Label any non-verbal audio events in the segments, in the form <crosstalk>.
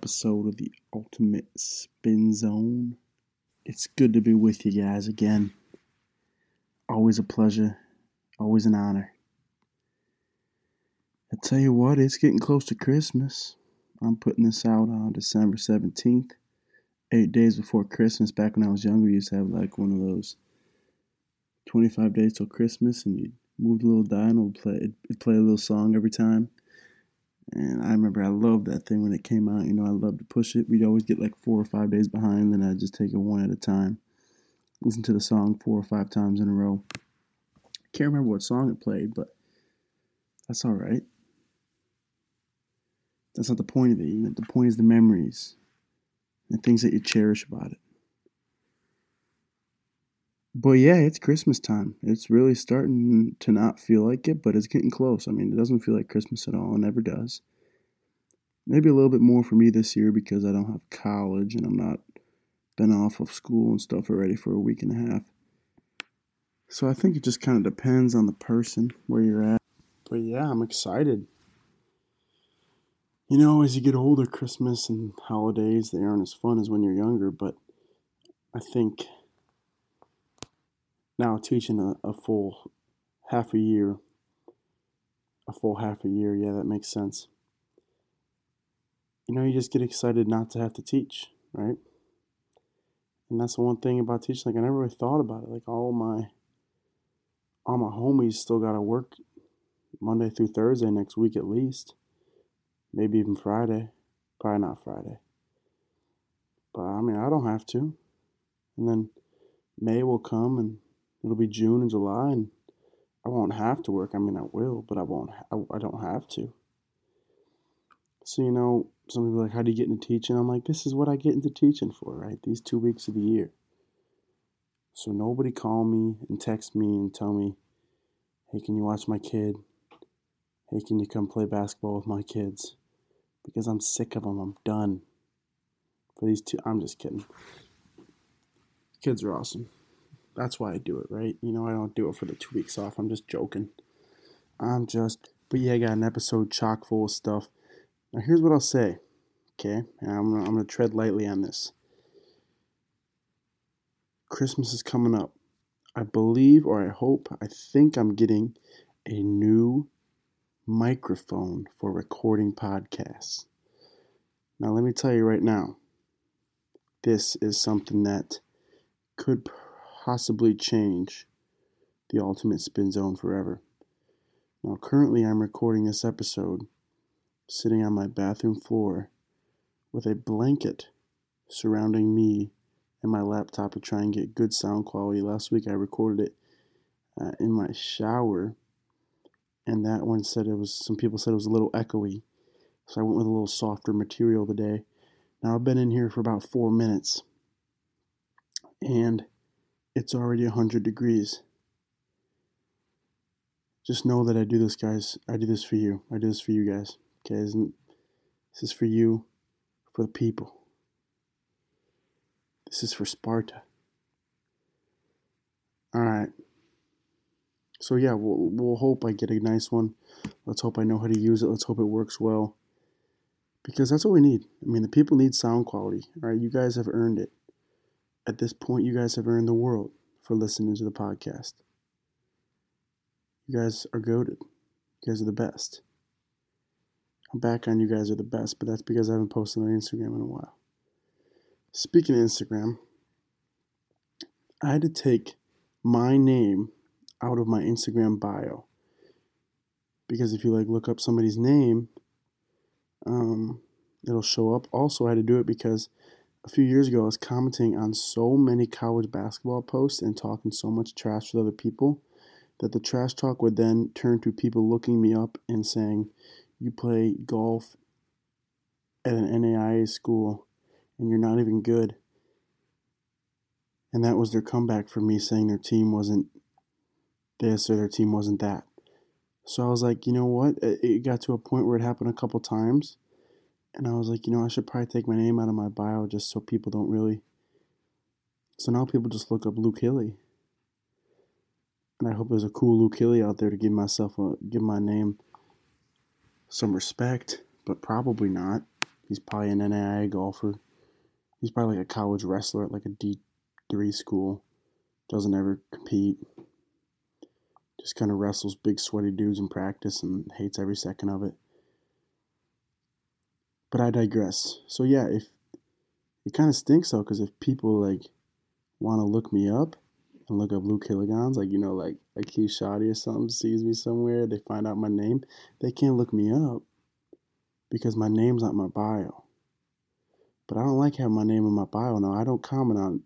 episode of the Ultimate Spin Zone. It's good to be with you guys again. Always a pleasure, always an honor. I tell you what, it's getting close to Christmas. I'm putting this out on December 17th, eight days before Christmas. Back when I was younger, we used to have like one of those 25 days till Christmas, and you'd move the little dial and it would play, it'd play a little song every time. And I remember I loved that thing when it came out. You know, I loved to push it. We'd always get like four or five days behind, then I'd just take it one at a time. Listen to the song four or five times in a row. Can't remember what song it played, but that's all right. That's not the point of it. The point is the memories and things that you cherish about it. But yeah, it's Christmas time. It's really starting to not feel like it, but it's getting close. I mean, it doesn't feel like Christmas at all. It never does. Maybe a little bit more for me this year because I don't have college and I'm not been off of school and stuff already for a week and a half. So I think it just kind of depends on the person where you're at. But yeah, I'm excited. You know, as you get older, Christmas and holidays, they aren't as fun as when you're younger, but I think now teaching a, a full half a year, a full half a year, yeah, that makes sense. You know, you just get excited not to have to teach, right? And that's the one thing about teaching. Like I never really thought about it. Like all my all my homies still gotta work Monday through Thursday next week at least. Maybe even Friday. Probably not Friday. But I mean I don't have to. And then May will come and It'll be June and July, and I won't have to work. I mean, I will, but I won't. I, I don't have to. So you know, some people like, "How do you get into teaching?" I'm like, "This is what I get into teaching for, right? These two weeks of the year." So nobody call me and text me and tell me, "Hey, can you watch my kid?" "Hey, can you come play basketball with my kids?" Because I'm sick of them. I'm done. For these two, I'm just kidding. Kids are awesome. That's why I do it, right? You know, I don't do it for the two weeks off. I'm just joking. I'm just, but yeah, I got an episode chock full of stuff. Now, here's what I'll say, okay? And I'm I'm gonna tread lightly on this. Christmas is coming up. I believe, or I hope, I think I'm getting a new microphone for recording podcasts. Now, let me tell you right now, this is something that could possibly change the ultimate spin zone forever. Now, currently, I'm recording this episode sitting on my bathroom floor with a blanket surrounding me and my laptop to try and get good sound quality. Last week, I recorded it uh, in my shower, and that one said it was, some people said it was a little echoey. So I went with a little softer material today. Now, I've been in here for about four minutes, and it's already 100 degrees. Just know that I do this, guys. I do this for you. I do this for you guys. Okay, isn't this is for you, for the people. This is for Sparta. All right. So yeah, we'll we'll hope I get a nice one. Let's hope I know how to use it. Let's hope it works well. Because that's what we need. I mean, the people need sound quality. All right, you guys have earned it at this point, you guys have earned the world for listening to the podcast. You guys are goaded. You guys are the best. I'm back on you guys are the best, but that's because I haven't posted on Instagram in a while. Speaking of Instagram, I had to take my name out of my Instagram bio. Because if you like look up somebody's name, um, it'll show up. Also, I had to do it because a few years ago, I was commenting on so many college basketball posts and talking so much trash with other people that the trash talk would then turn to people looking me up and saying, You play golf at an NAIA school and you're not even good. And that was their comeback for me saying their team wasn't this or their team wasn't that. So I was like, you know what? It got to a point where it happened a couple times and I was like, you know, I should probably take my name out of my bio just so people don't really. So now people just look up Luke Hilly. And I hope there's a cool Luke Hilly out there to give myself a give my name some respect, but probably not. He's probably an NAIA golfer. He's probably like a college wrestler at like a D three school. Doesn't ever compete. Just kind of wrestles big sweaty dudes in practice and hates every second of it. But I digress. So yeah, if it kind of stinks though, because if people like want to look me up and look up Luke Hilligans, like you know, like like Keith Shoddy or something sees me somewhere, they find out my name, they can't look me up because my name's not my bio. But I don't like having my name in my bio now. I don't comment on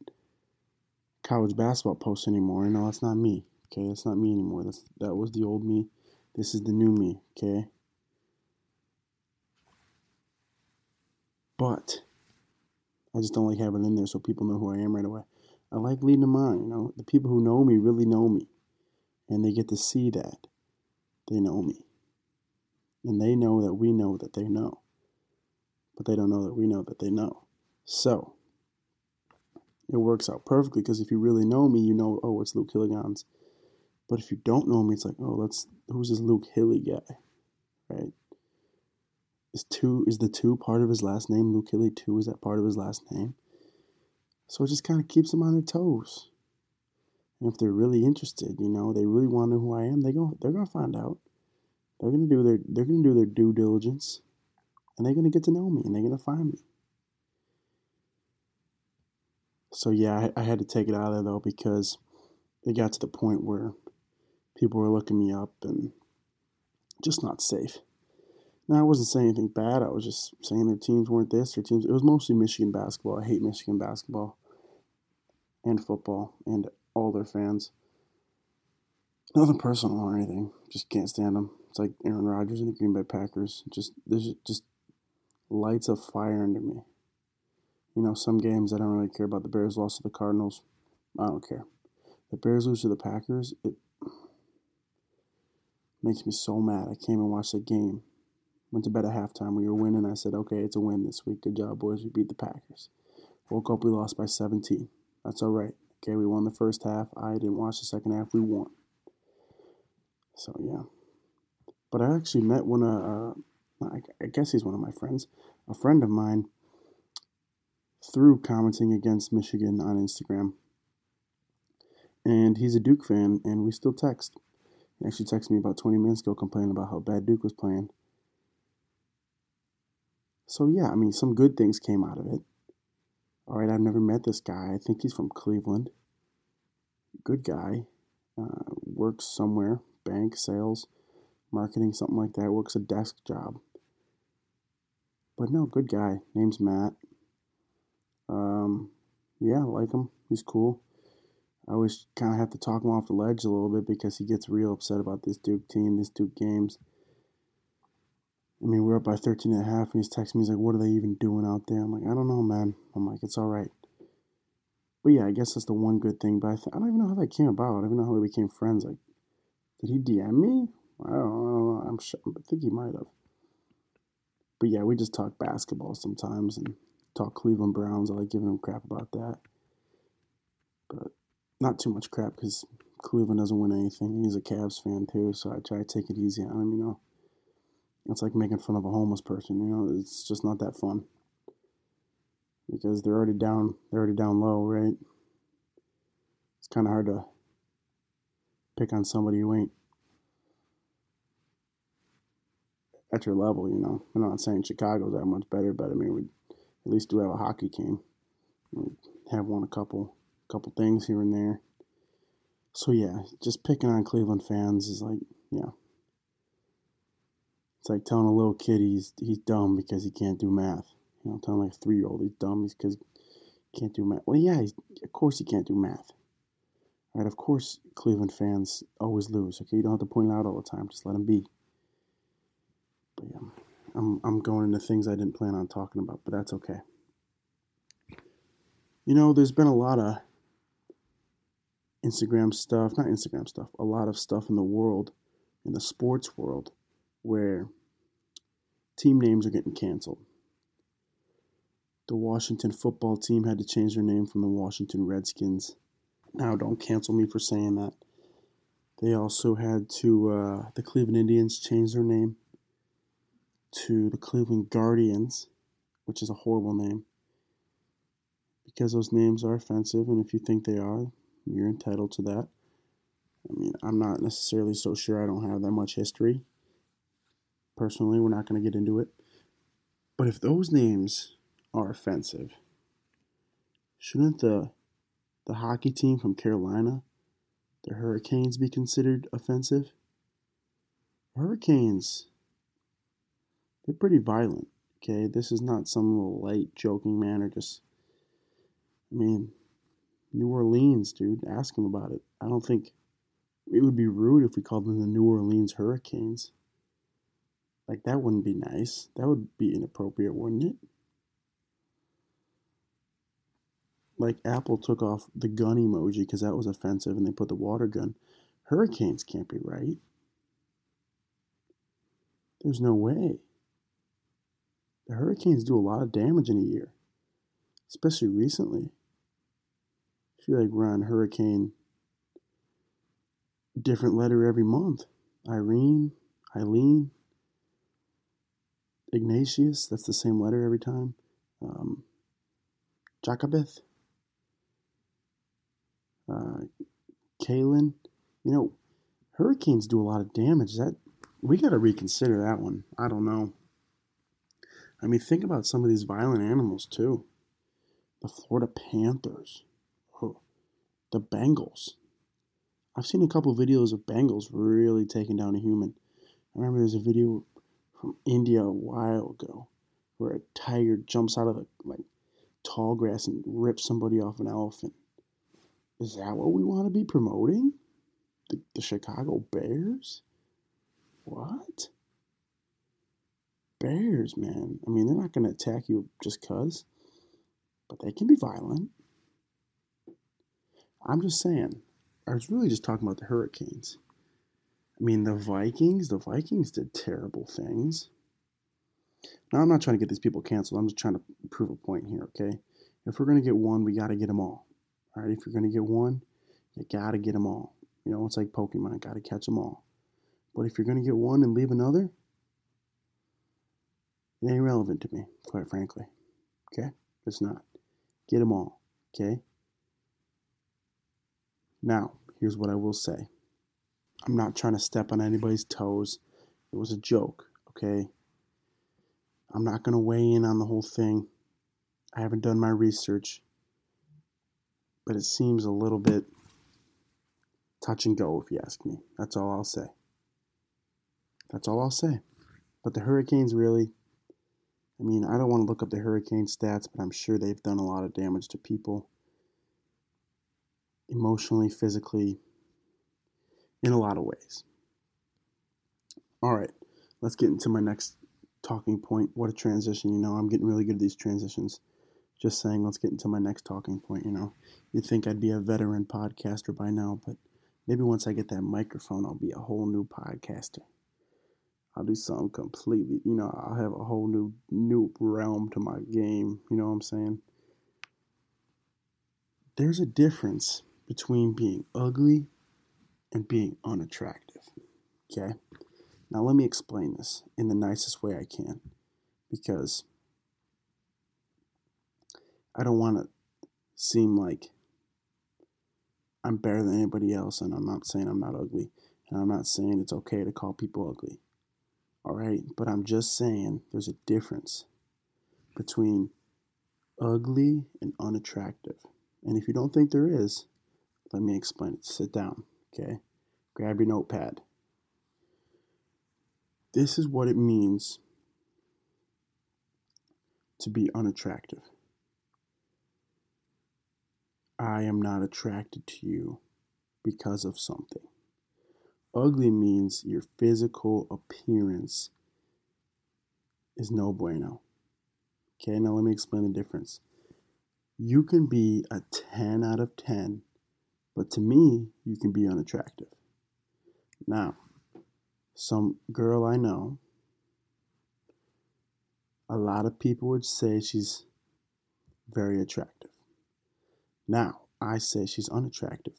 college basketball posts anymore. No, that's not me. Okay, that's not me anymore. That's that was the old me. This is the new me. Okay. But I just don't like having it in there so people know who I am right away. I like leading them on, you know. The people who know me really know me. And they get to see that they know me. And they know that we know that they know. But they don't know that we know that they know. So it works out perfectly because if you really know me, you know, oh, it's Luke Hilligans. But if you don't know me, it's like, oh, that's who's this Luke Hilly guy, right? Is two is the two part of his last name? Luke Hilly two is that part of his last name? So it just kind of keeps them on their toes. And if they're really interested, you know, they really want to know who I am, they go they're gonna find out. They're gonna do their they're gonna do their due diligence, and they're gonna get to know me, and they're gonna find me. So yeah, I, I had to take it out of there though because it got to the point where people were looking me up and just not safe. Now, I wasn't saying anything bad. I was just saying their teams weren't this. Their teams. It was mostly Michigan basketball. I hate Michigan basketball and football and all their fans. Nothing personal or anything. Just can't stand them. It's like Aaron Rodgers and the Green Bay Packers. Just there's just lights of fire under me. You know, some games I don't really care about. The Bears lost to the Cardinals. I don't care. The Bears lose to the Packers. It makes me so mad. I came and watched the game Went to bed at halftime. We were winning. I said, okay, it's a win this week. Good job, boys. We beat the Packers. Woke up, we lost by 17. That's all right. Okay, we won the first half. I didn't watch the second half. We won. So, yeah. But I actually met one of, uh, I guess he's one of my friends, a friend of mine, through commenting against Michigan on Instagram. And he's a Duke fan, and we still text. He actually texted me about 20 minutes ago complaining about how bad Duke was playing. So yeah, I mean, some good things came out of it. All right, I've never met this guy. I think he's from Cleveland. Good guy. Uh, works somewhere, bank, sales, marketing, something like that. Works a desk job. But no, good guy. Name's Matt. Um, yeah, like him. He's cool. I always kind of have to talk him off the ledge a little bit because he gets real upset about this Duke team, this Duke games. I mean, we're up by 13 and a half, and he's texting me. He's like, "What are they even doing out there?" I'm like, "I don't know, man." I'm like, "It's all right." But yeah, I guess that's the one good thing. But I, th- I don't even know how that came about. I don't even know how we became friends. Like, did he DM me? I don't, I don't know. I'm sure. I think he might have. But yeah, we just talk basketball sometimes and talk Cleveland Browns. I like giving him crap about that. But not too much crap because Cleveland doesn't win anything. He's a Cavs fan too, so I try to take it easy on him, you know. It's like making fun of a homeless person, you know, it's just not that fun. Because they're already down they're already down low, right? It's kinda hard to pick on somebody who ain't at your level, you know. I'm not saying Chicago's that much better, but I mean we at least do have a hockey team. We have won a couple couple things here and there. So yeah, just picking on Cleveland fans is like, yeah. It's like telling a little kid he's he's dumb because he can't do math. You know, telling like a three year old he's dumb because he can't do math. Well, yeah, of course he can't do math. Right? Of course, Cleveland fans always lose. Okay, you don't have to point it out all the time. Just let them be. But yeah, I'm I'm going into things I didn't plan on talking about, but that's okay. You know, there's been a lot of Instagram stuff, not Instagram stuff, a lot of stuff in the world, in the sports world, where team names are getting canceled. The Washington football team had to change their name from the Washington Redskins. Now, don't cancel me for saying that. They also had to, uh, the Cleveland Indians change their name to the Cleveland Guardians, which is a horrible name because those names are offensive, and if you think they are, you're entitled to that. I mean, I'm not necessarily so sure I don't have that much history. Personally, we're not going to get into it. But if those names are offensive, shouldn't the the hockey team from Carolina, the Hurricanes, be considered offensive? Hurricanes, they're pretty violent. Okay, this is not some little light joking manner. Just, I mean, New Orleans, dude. Ask them about it. I don't think it would be rude if we called them the New Orleans Hurricanes. Like, that wouldn't be nice. That would be inappropriate, wouldn't it? Like, Apple took off the gun emoji because that was offensive and they put the water gun. Hurricanes can't be right. There's no way. The hurricanes do a lot of damage in a year, especially recently. I feel like we're on hurricane different letter every month. Irene, Eileen, Ignatius, that's the same letter every time. Um, Jacobeth, uh, Kalen. You know, hurricanes do a lot of damage. That we got to reconsider that one. I don't know. I mean, think about some of these violent animals too. The Florida Panthers, oh, the Bengals. I've seen a couple videos of Bengals really taking down a human. I remember there's a video from India a while ago where a tiger jumps out of the like tall grass and rips somebody off an elephant. Is that what we want to be promoting? The, the Chicago Bears? What? Bears, man. I mean, they're not going to attack you just because, but they can be violent. I'm just saying, I was really just talking about the Hurricanes. I mean, the Vikings, the Vikings did terrible things. Now, I'm not trying to get these people canceled. I'm just trying to prove a point here, okay? If we're going to get one, we got to get them all. All right, if you're going to get one, you got to get them all. You know, it's like Pokemon, got to catch them all. But if you're going to get one and leave another, it ain't relevant to me, quite frankly. Okay? It's not. Get them all. Okay? Now, here's what I will say I'm not trying to step on anybody's toes. It was a joke, okay? I'm not going to weigh in on the whole thing. I haven't done my research, but it seems a little bit touch and go, if you ask me. That's all I'll say. That's all I'll say. But the Hurricanes really, I mean, I don't want to look up the hurricane stats, but I'm sure they've done a lot of damage to people emotionally, physically, in a lot of ways. All right, let's get into my next talking point. What a transition, you know. I'm getting really good at these transitions. Just saying, let's get into my next talking point, you know. You'd think I'd be a veteran podcaster by now, but maybe once I get that microphone, I'll be a whole new podcaster. I'll do something completely, you know, I'll have a whole new new realm to my game, you know what I'm saying? There's a difference between being ugly and being unattractive. Okay? Now let me explain this in the nicest way I can because I don't want to seem like I'm better than anybody else and I'm not saying I'm not ugly and I'm not saying it's okay to call people ugly. All right, but I'm just saying there's a difference between ugly and unattractive. And if you don't think there is, let me explain it. Sit down, okay? Grab your notepad. This is what it means to be unattractive. I am not attracted to you because of something. Ugly means your physical appearance is no bueno. Okay, now let me explain the difference. You can be a 10 out of 10, but to me, you can be unattractive. Now, some girl I know, a lot of people would say she's very attractive. Now, I say she's unattractive,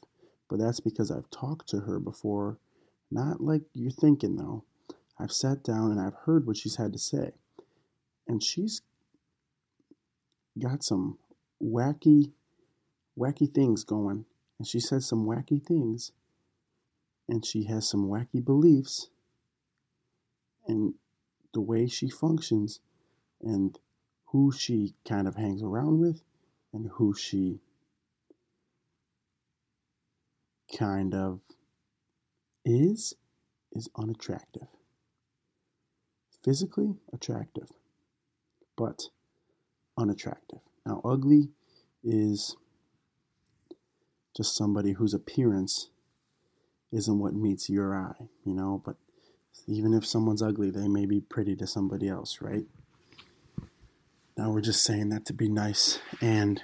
But that's because I've talked to her before, not like you're thinking though. I've sat down and I've heard what she's had to say. And she's got some wacky, wacky things going. And she says some wacky things. And she has some wacky beliefs. And the way she functions and who she kind of hangs around with and who she kind of is is unattractive. Physically attractive, but unattractive. Now, ugly is just somebody whose appearance isn't what meets your eye, you know, but even if someone's ugly, they may be pretty to somebody else, right? Now we're just saying that to be nice, and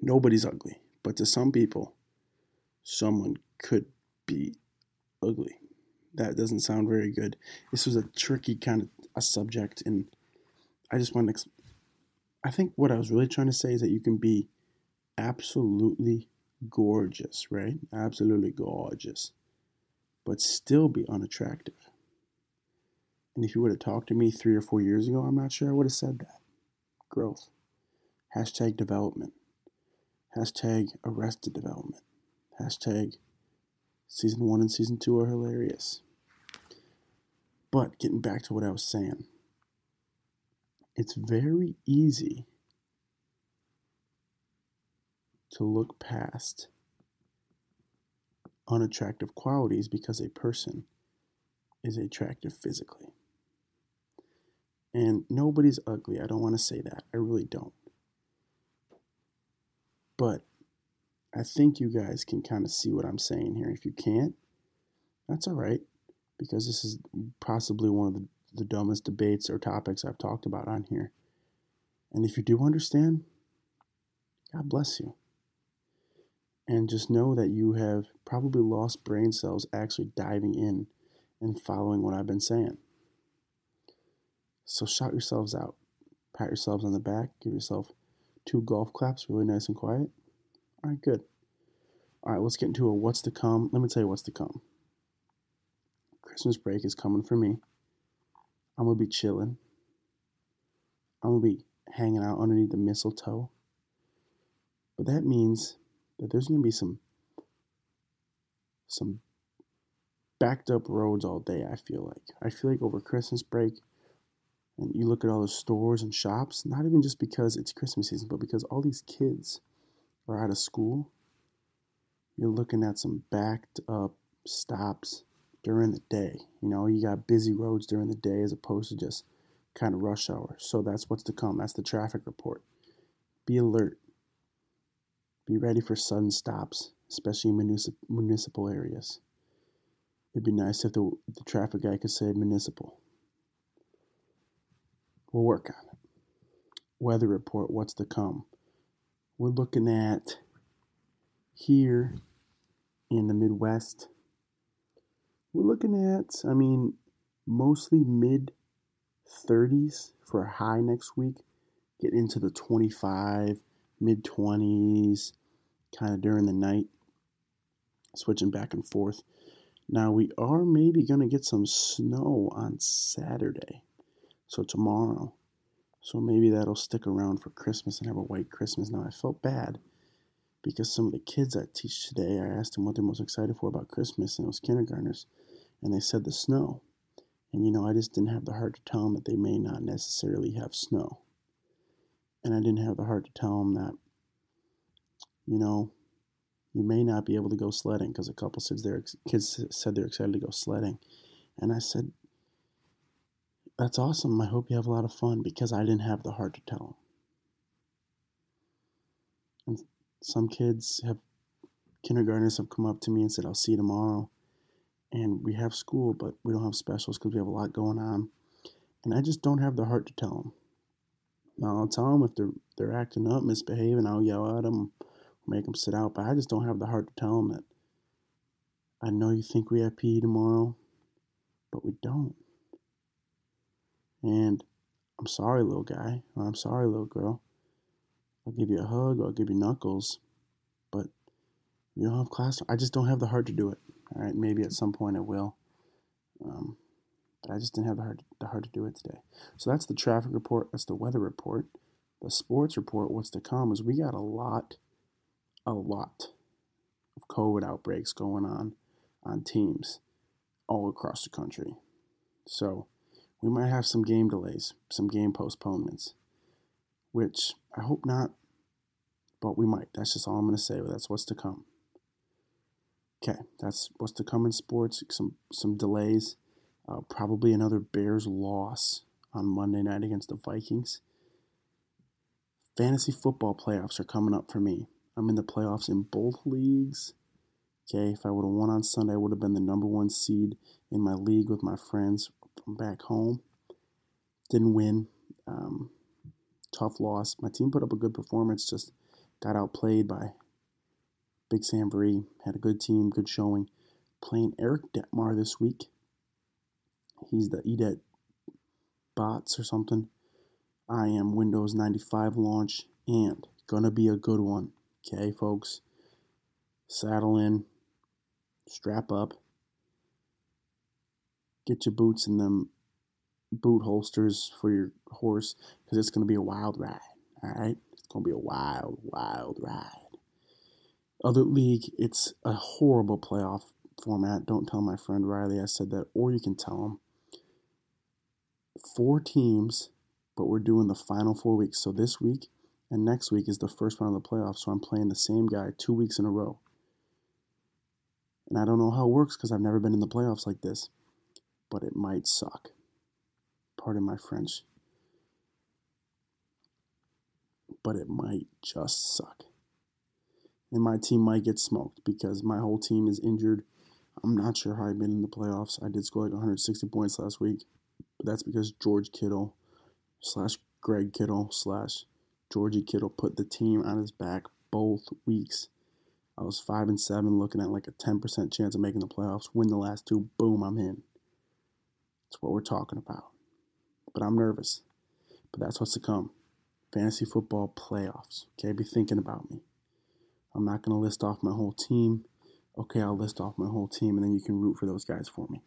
nobody's ugly, but to some people, someone could be ugly. That doesn't sound very good. This was a tricky kind of a subject, and I just want to. I think what I was really trying to say is that you can be absolutely gorgeous, right? Absolutely gorgeous, but still be unattractive. And if you would have talked to me three or four years ago, I'm not sure I would have said that. Growth. Hashtag development. Hashtag arrested development. Hashtag season one and season two are hilarious. But getting back to what I was saying, it's very easy to look past unattractive qualities because a person is attractive physically. And nobody's ugly. I don't want to say that. I really don't. But I think you guys can kind of see what I'm saying here. If you can't, that's all right, because this is possibly one of the, the dumbest debates or topics I've talked about on here. And if you do understand, God bless you. And just know that you have probably lost brain cells actually diving in and following what I've been saying. So shout yourselves out. Pat yourselves on the back. Give yourself two golf claps, really nice and quiet. All right, good. All right, let's get into a what's to come. Let me tell you what's to come. Christmas break is coming for me. I'm going to be chilling. I'm going to be hanging out underneath the mistletoe. But that means that there's going to be some some backed up roads all day, I feel like. I feel like over Christmas break, and you look at all the stores and shops, not even just because it's Christmas season, but because all these kids are out of school, you're looking at some backed up stops during the day. You know, you got busy roads during the day as opposed to just kind of rush hour. So that's what's to come. That's the traffic report. Be alert. Be ready for sudden stops, especially in municip- municipal areas. It'd be nice if the, the traffic guy could say municipal. We'll work on it. Weather report, what's to come? We're looking at here in the Midwest. We're looking at, I mean, mostly mid 30s for a high next week. Get into the 25, mid 20s, kind of during the night, switching back and forth. Now, we are maybe going to get some snow on Saturday. So tomorrow. So maybe that'll stick around for Christmas and have a white Christmas. Now I felt bad because some of the kids I teach today, I asked them what they're most excited for about Christmas, and it was kindergartners, and they said the snow. And you know, I just didn't have the heart to tell them that they may not necessarily have snow. And I didn't have the heart to tell them that, you know, you may not be able to go sledding because a couple said their kids said they're excited to go sledding. And I said, that's awesome. I hope you have a lot of fun because I didn't have the heart to tell them. And some kids have, kindergartners have come up to me and said, I'll see you tomorrow. And we have school, but we don't have specials because we have a lot going on. And I just don't have the heart to tell them. Now, I'll tell them if they're, they're acting up, misbehaving, I'll yell at them, make them sit out. But I just don't have the heart to tell them that I know you think we have PE tomorrow, but we don't. And I'm sorry, little guy, or I'm sorry, little girl. I'll give you a hug or I'll give you knuckles, but We don't have class. I just don't have the heart to do it. All right, maybe at some point I will. Um, but I just didn't have the heart, the heart to do it today. So that's the traffic report. That's the weather report. The sports report, what's to come, is we got a lot, a lot of COVID outbreaks going on on teams all across the country. So we might have some game delays, some game postponements, which I hope not, but we might. That's just all I'm going to say. That's what's to come. Okay, that's what's to come in sports. Some some delays. Uh, probably another Bears loss on Monday night against the Vikings. Fantasy football playoffs are coming up for me. I'm in the playoffs in both leagues. Okay, if I would have won on Sunday, I would have been the number one seed in my league with my friends from back home. Didn't win. Um, tough loss. My team put up a good performance, just got outplayed by Big Sam Vree. Had a good team, good showing. Playing Eric Detmar this week. He's the EDET bots or something. I am Windows 95 launch and gonna be a good one. Okay, folks. Saddle in, strap up, get your boots in them boot holsters for your horse because it's gonna be a wild ride. All right, it's gonna be a wild, wild ride. Other league, it's a horrible playoff format. Don't tell my friend Riley I said that, or you can tell him. Four teams but we're doing the final four weeks. So this week and next week is the first round of the playoffs. So I'm playing the same guy two weeks in a row. And I don't know how it works because I've never been in the playoffs like this, but it might suck. Pardon my French. But it might just suck. And my team might get smoked because my whole team is injured. I'm not sure how I've been in the playoffs. I did score like 160 points last week, but that's because George Kittle slash Greg Kittle slash Georgie Kittle put the team on his back both weeks. I was five and seven, looking at like a ten percent chance of making the playoffs. Win the last two, boom, I'm in. That's what we're talking about. But I'm nervous. But that's what's to come. Fantasy football playoffs. Okay, be thinking about me. I'm not gonna list off my whole team. Okay, I'll list off my whole team, and then you can root for those guys for me.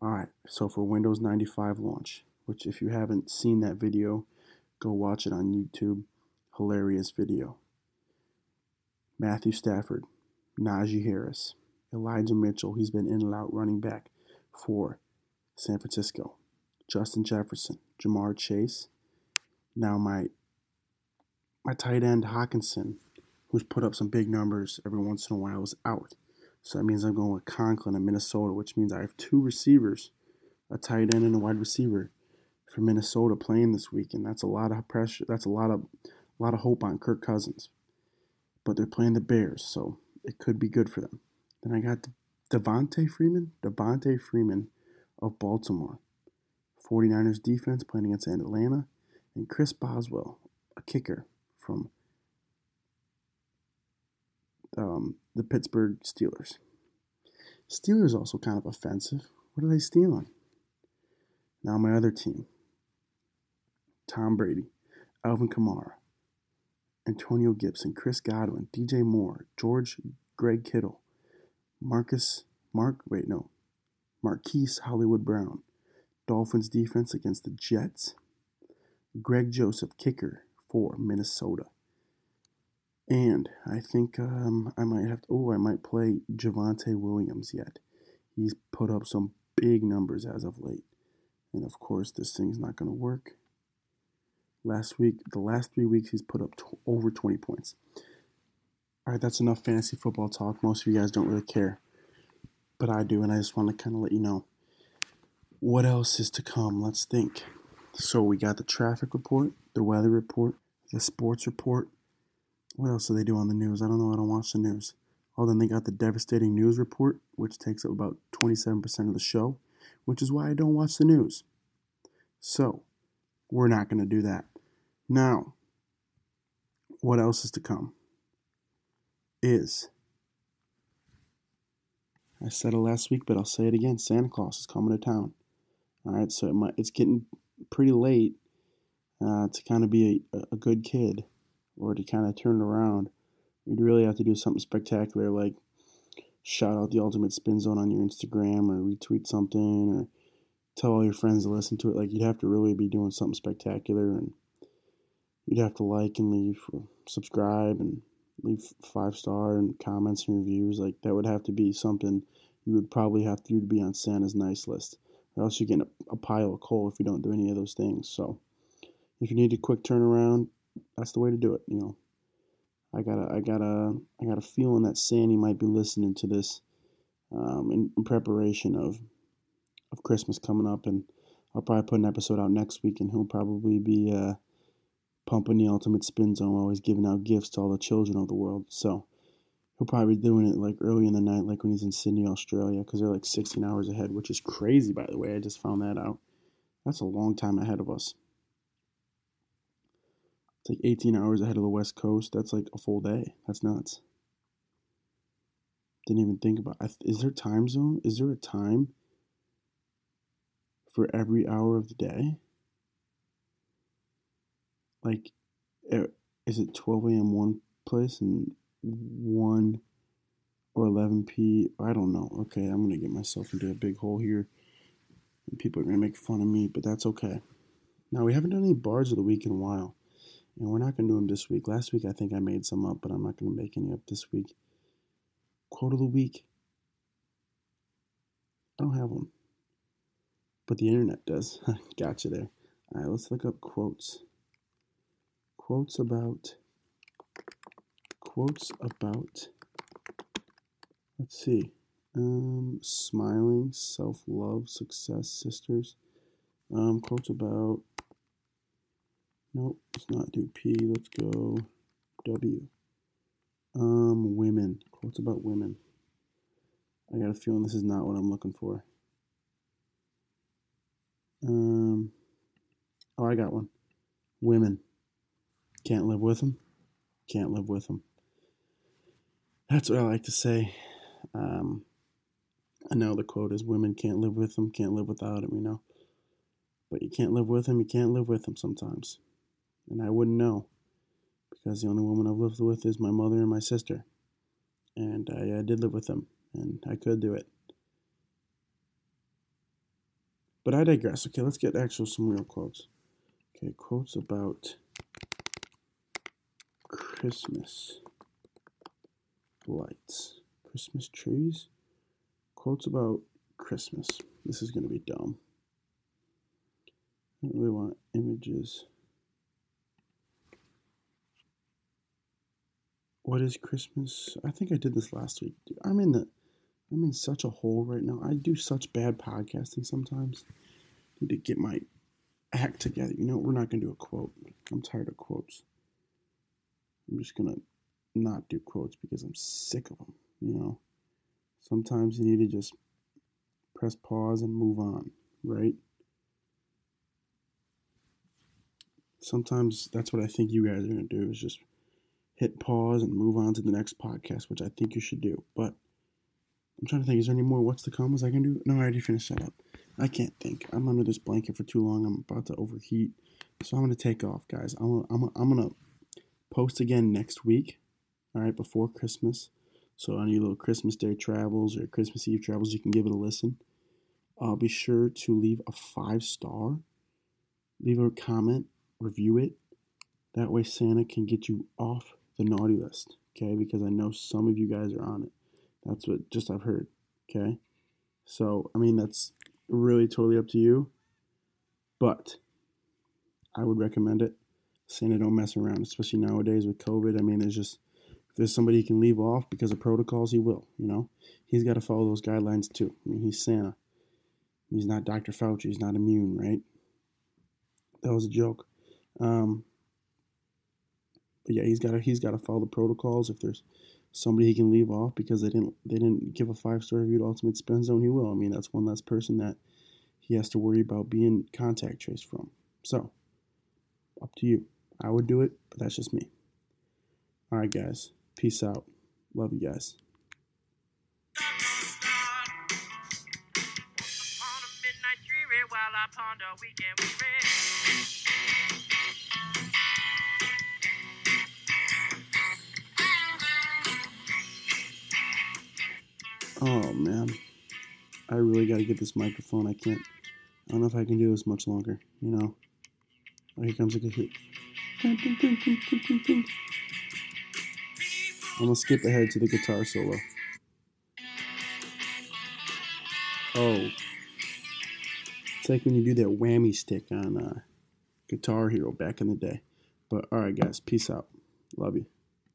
All right. So for Windows 95 launch, which if you haven't seen that video, go watch it on YouTube. Hilarious video. Matthew Stafford, Najee Harris, Elijah Mitchell, he's been in and out running back for San Francisco. Justin Jefferson, Ja'Marr Chase. Now my my tight end Hockenson, who's put up some big numbers every once in a while, is out. So that means I'm going with Conklin in Minnesota, which means I have two receivers, a tight end and a wide receiver for Minnesota playing this week, and that's a lot of pressure. That's a lot of a lot of hope on Kirk Cousins. But they're playing the Bears, so it could be good for them. Then I got Devonta Freeman, Devonta Freeman of Baltimore. 49ers defense playing against Atlanta, and Chris Boswell, a kicker from um, the Pittsburgh Steelers. Steelers also kind of offensive. What are they stealing? Now my other team. Tom Brady, Alvin Kamara, Antonio Gibson, Chris Godwin, DJ Moore, George Greg Kittle, Marcus Mark wait no, Marquise Hollywood Brown, Dolphins defense against the Jets, Greg Joseph kicker for Minnesota. And I think um, I might have to. Oh, I might play Javonte Williams yet. He's put up some big numbers as of late. And of course, this thing's not going to work. Last week, the last three weeks, he's put up t- over 20 points. All right, that's enough fantasy football talk. Most of you guys don't really care, but I do, and I just want to kind of let you know what else is to come. Let's think. So we got the traffic report, the weather report, the sports report. What else do they do on the news? I don't know. I don't watch the news. Oh, then they got the devastating news report, which takes up about 27% of the show, which is why I don't watch the news. So, we're not going to do that. Now, what else is to come? Is I said it last week, but I'll say it again. Santa Claus is coming to town. All right, so it might, it's getting pretty late uh, to kind of be a, a good kid or to kind of turn around You'd really have to do something spectacular like shout out the Ultimate Spin Zone on your Instagram or retweet something or tell all your friends to listen to it. Like you'd have to really be doing something spectacular and you'd have to like and leave subscribe and leave five star and comments and reviews. Like that would have to be something you would probably have to to be on Santa's nice list. Or else you're getting a, a pile of coal if you don't do any of those things. So if you need a quick turnaround, that's the way to do it, you know. I got a, I got a, I got a feeling that Sandy might be listening to this um, in, in, preparation of of Christmas coming up, and I'll probably put an episode out next week, and he'll probably be uh, pumping the ultimate spin zone, always giving out gifts to all the children of the world. So he'll probably be doing it like early in the night, like when he's in Sydney, Australia, because they're like 16 hours ahead, which is crazy, by the way. I just found that out. That's a long time ahead of us. It's like 18 hours ahead of the West Coast. That's like a full day. That's nuts. Didn't even think about. It. Is there time zone? Is there a time for every hour of the day? Like, eh, is it 12 a.m. one place and 1 or 11 p? I don't know. Okay, I'm gonna get myself into a big hole here, and people are gonna make fun of me, but that's okay. Now we haven't done any bars of the week in a while. And we're not going to do them this week. Last week, I think I made some up, but I'm not going to make any up this week. Quote of the week. I don't have one. But the internet does. <laughs> gotcha there. All right, let's look up quotes. Quotes about. Quotes about. Let's see. Um, smiling, self love, success, sisters. Um, quotes about Nope, let's not do P. Let's go W. Um, women. Quotes about women. I got a feeling this is not what I'm looking for. Um, oh, I got one. Women. Can't live with them. Can't live with them. That's what I like to say. Um, I know the quote is women can't live with them, can't live without them, you know. But you can't live with them, you can't live with them sometimes and I wouldn't know because the only woman I've lived with is my mother and my sister, and I, I did live with them, and I could do it. But I digress. Okay, let's get actual some real quotes. Okay, quotes about Christmas lights, Christmas trees. Quotes about Christmas. This is going to be dumb. I don't really want images. What is Christmas? I think I did this last week. I'm in the I'm in such a hole right now. I do such bad podcasting sometimes. I need to get my act together. You know, we're not gonna do a quote. I'm tired of quotes. I'm just gonna not do quotes because I'm sick of them. You know, sometimes you need to just press pause and move on, right? Sometimes that's what I think you guys are gonna do is just hit pause and move on to the next podcast, which I think you should do. But I'm trying to think, is there any more what's to come? Was I can do? No, I already finished that up. I can't think. I'm under this blanket for too long. I'm about to overheat. So I'm going to take off, guys. I'm, I'm, I'm going to post again next week, all right, before Christmas. So any little Christmas Day travels or Christmas Eve travels, you can give it a listen. Uh, be sure to leave a five star, leave a comment, review it. That way Santa can get you off the naughty list, okay? Because I know some of you guys are on it. That's what just I've heard, okay? So, I mean, that's really totally up to you, but I would recommend it. Santa don't mess around, especially nowadays with COVID. I mean, there's just if there's somebody he can leave off because of protocols, he will. You know, he's got to follow those guidelines too. I mean, he's Santa. He's not Dr. Fauci. He's not immune, right? That was a joke. Um, but yeah, he's got to he's got to follow the protocols. If there's somebody he can leave off because they didn't they didn't give a five star review to Ultimate Spin Zone, he will. I mean, that's one less person that he has to worry about being contact traced from. So, up to you. I would do it, but that's just me. All right, guys. Peace out. Love you guys. Oh man, I really gotta get this microphone. I can't. I don't know if I can do this much longer. You know. Here comes a good hit. I'm gonna skip ahead to the guitar solo. Oh, it's like when you do that whammy stick on uh, Guitar Hero back in the day. But all right, guys, peace out. Love you.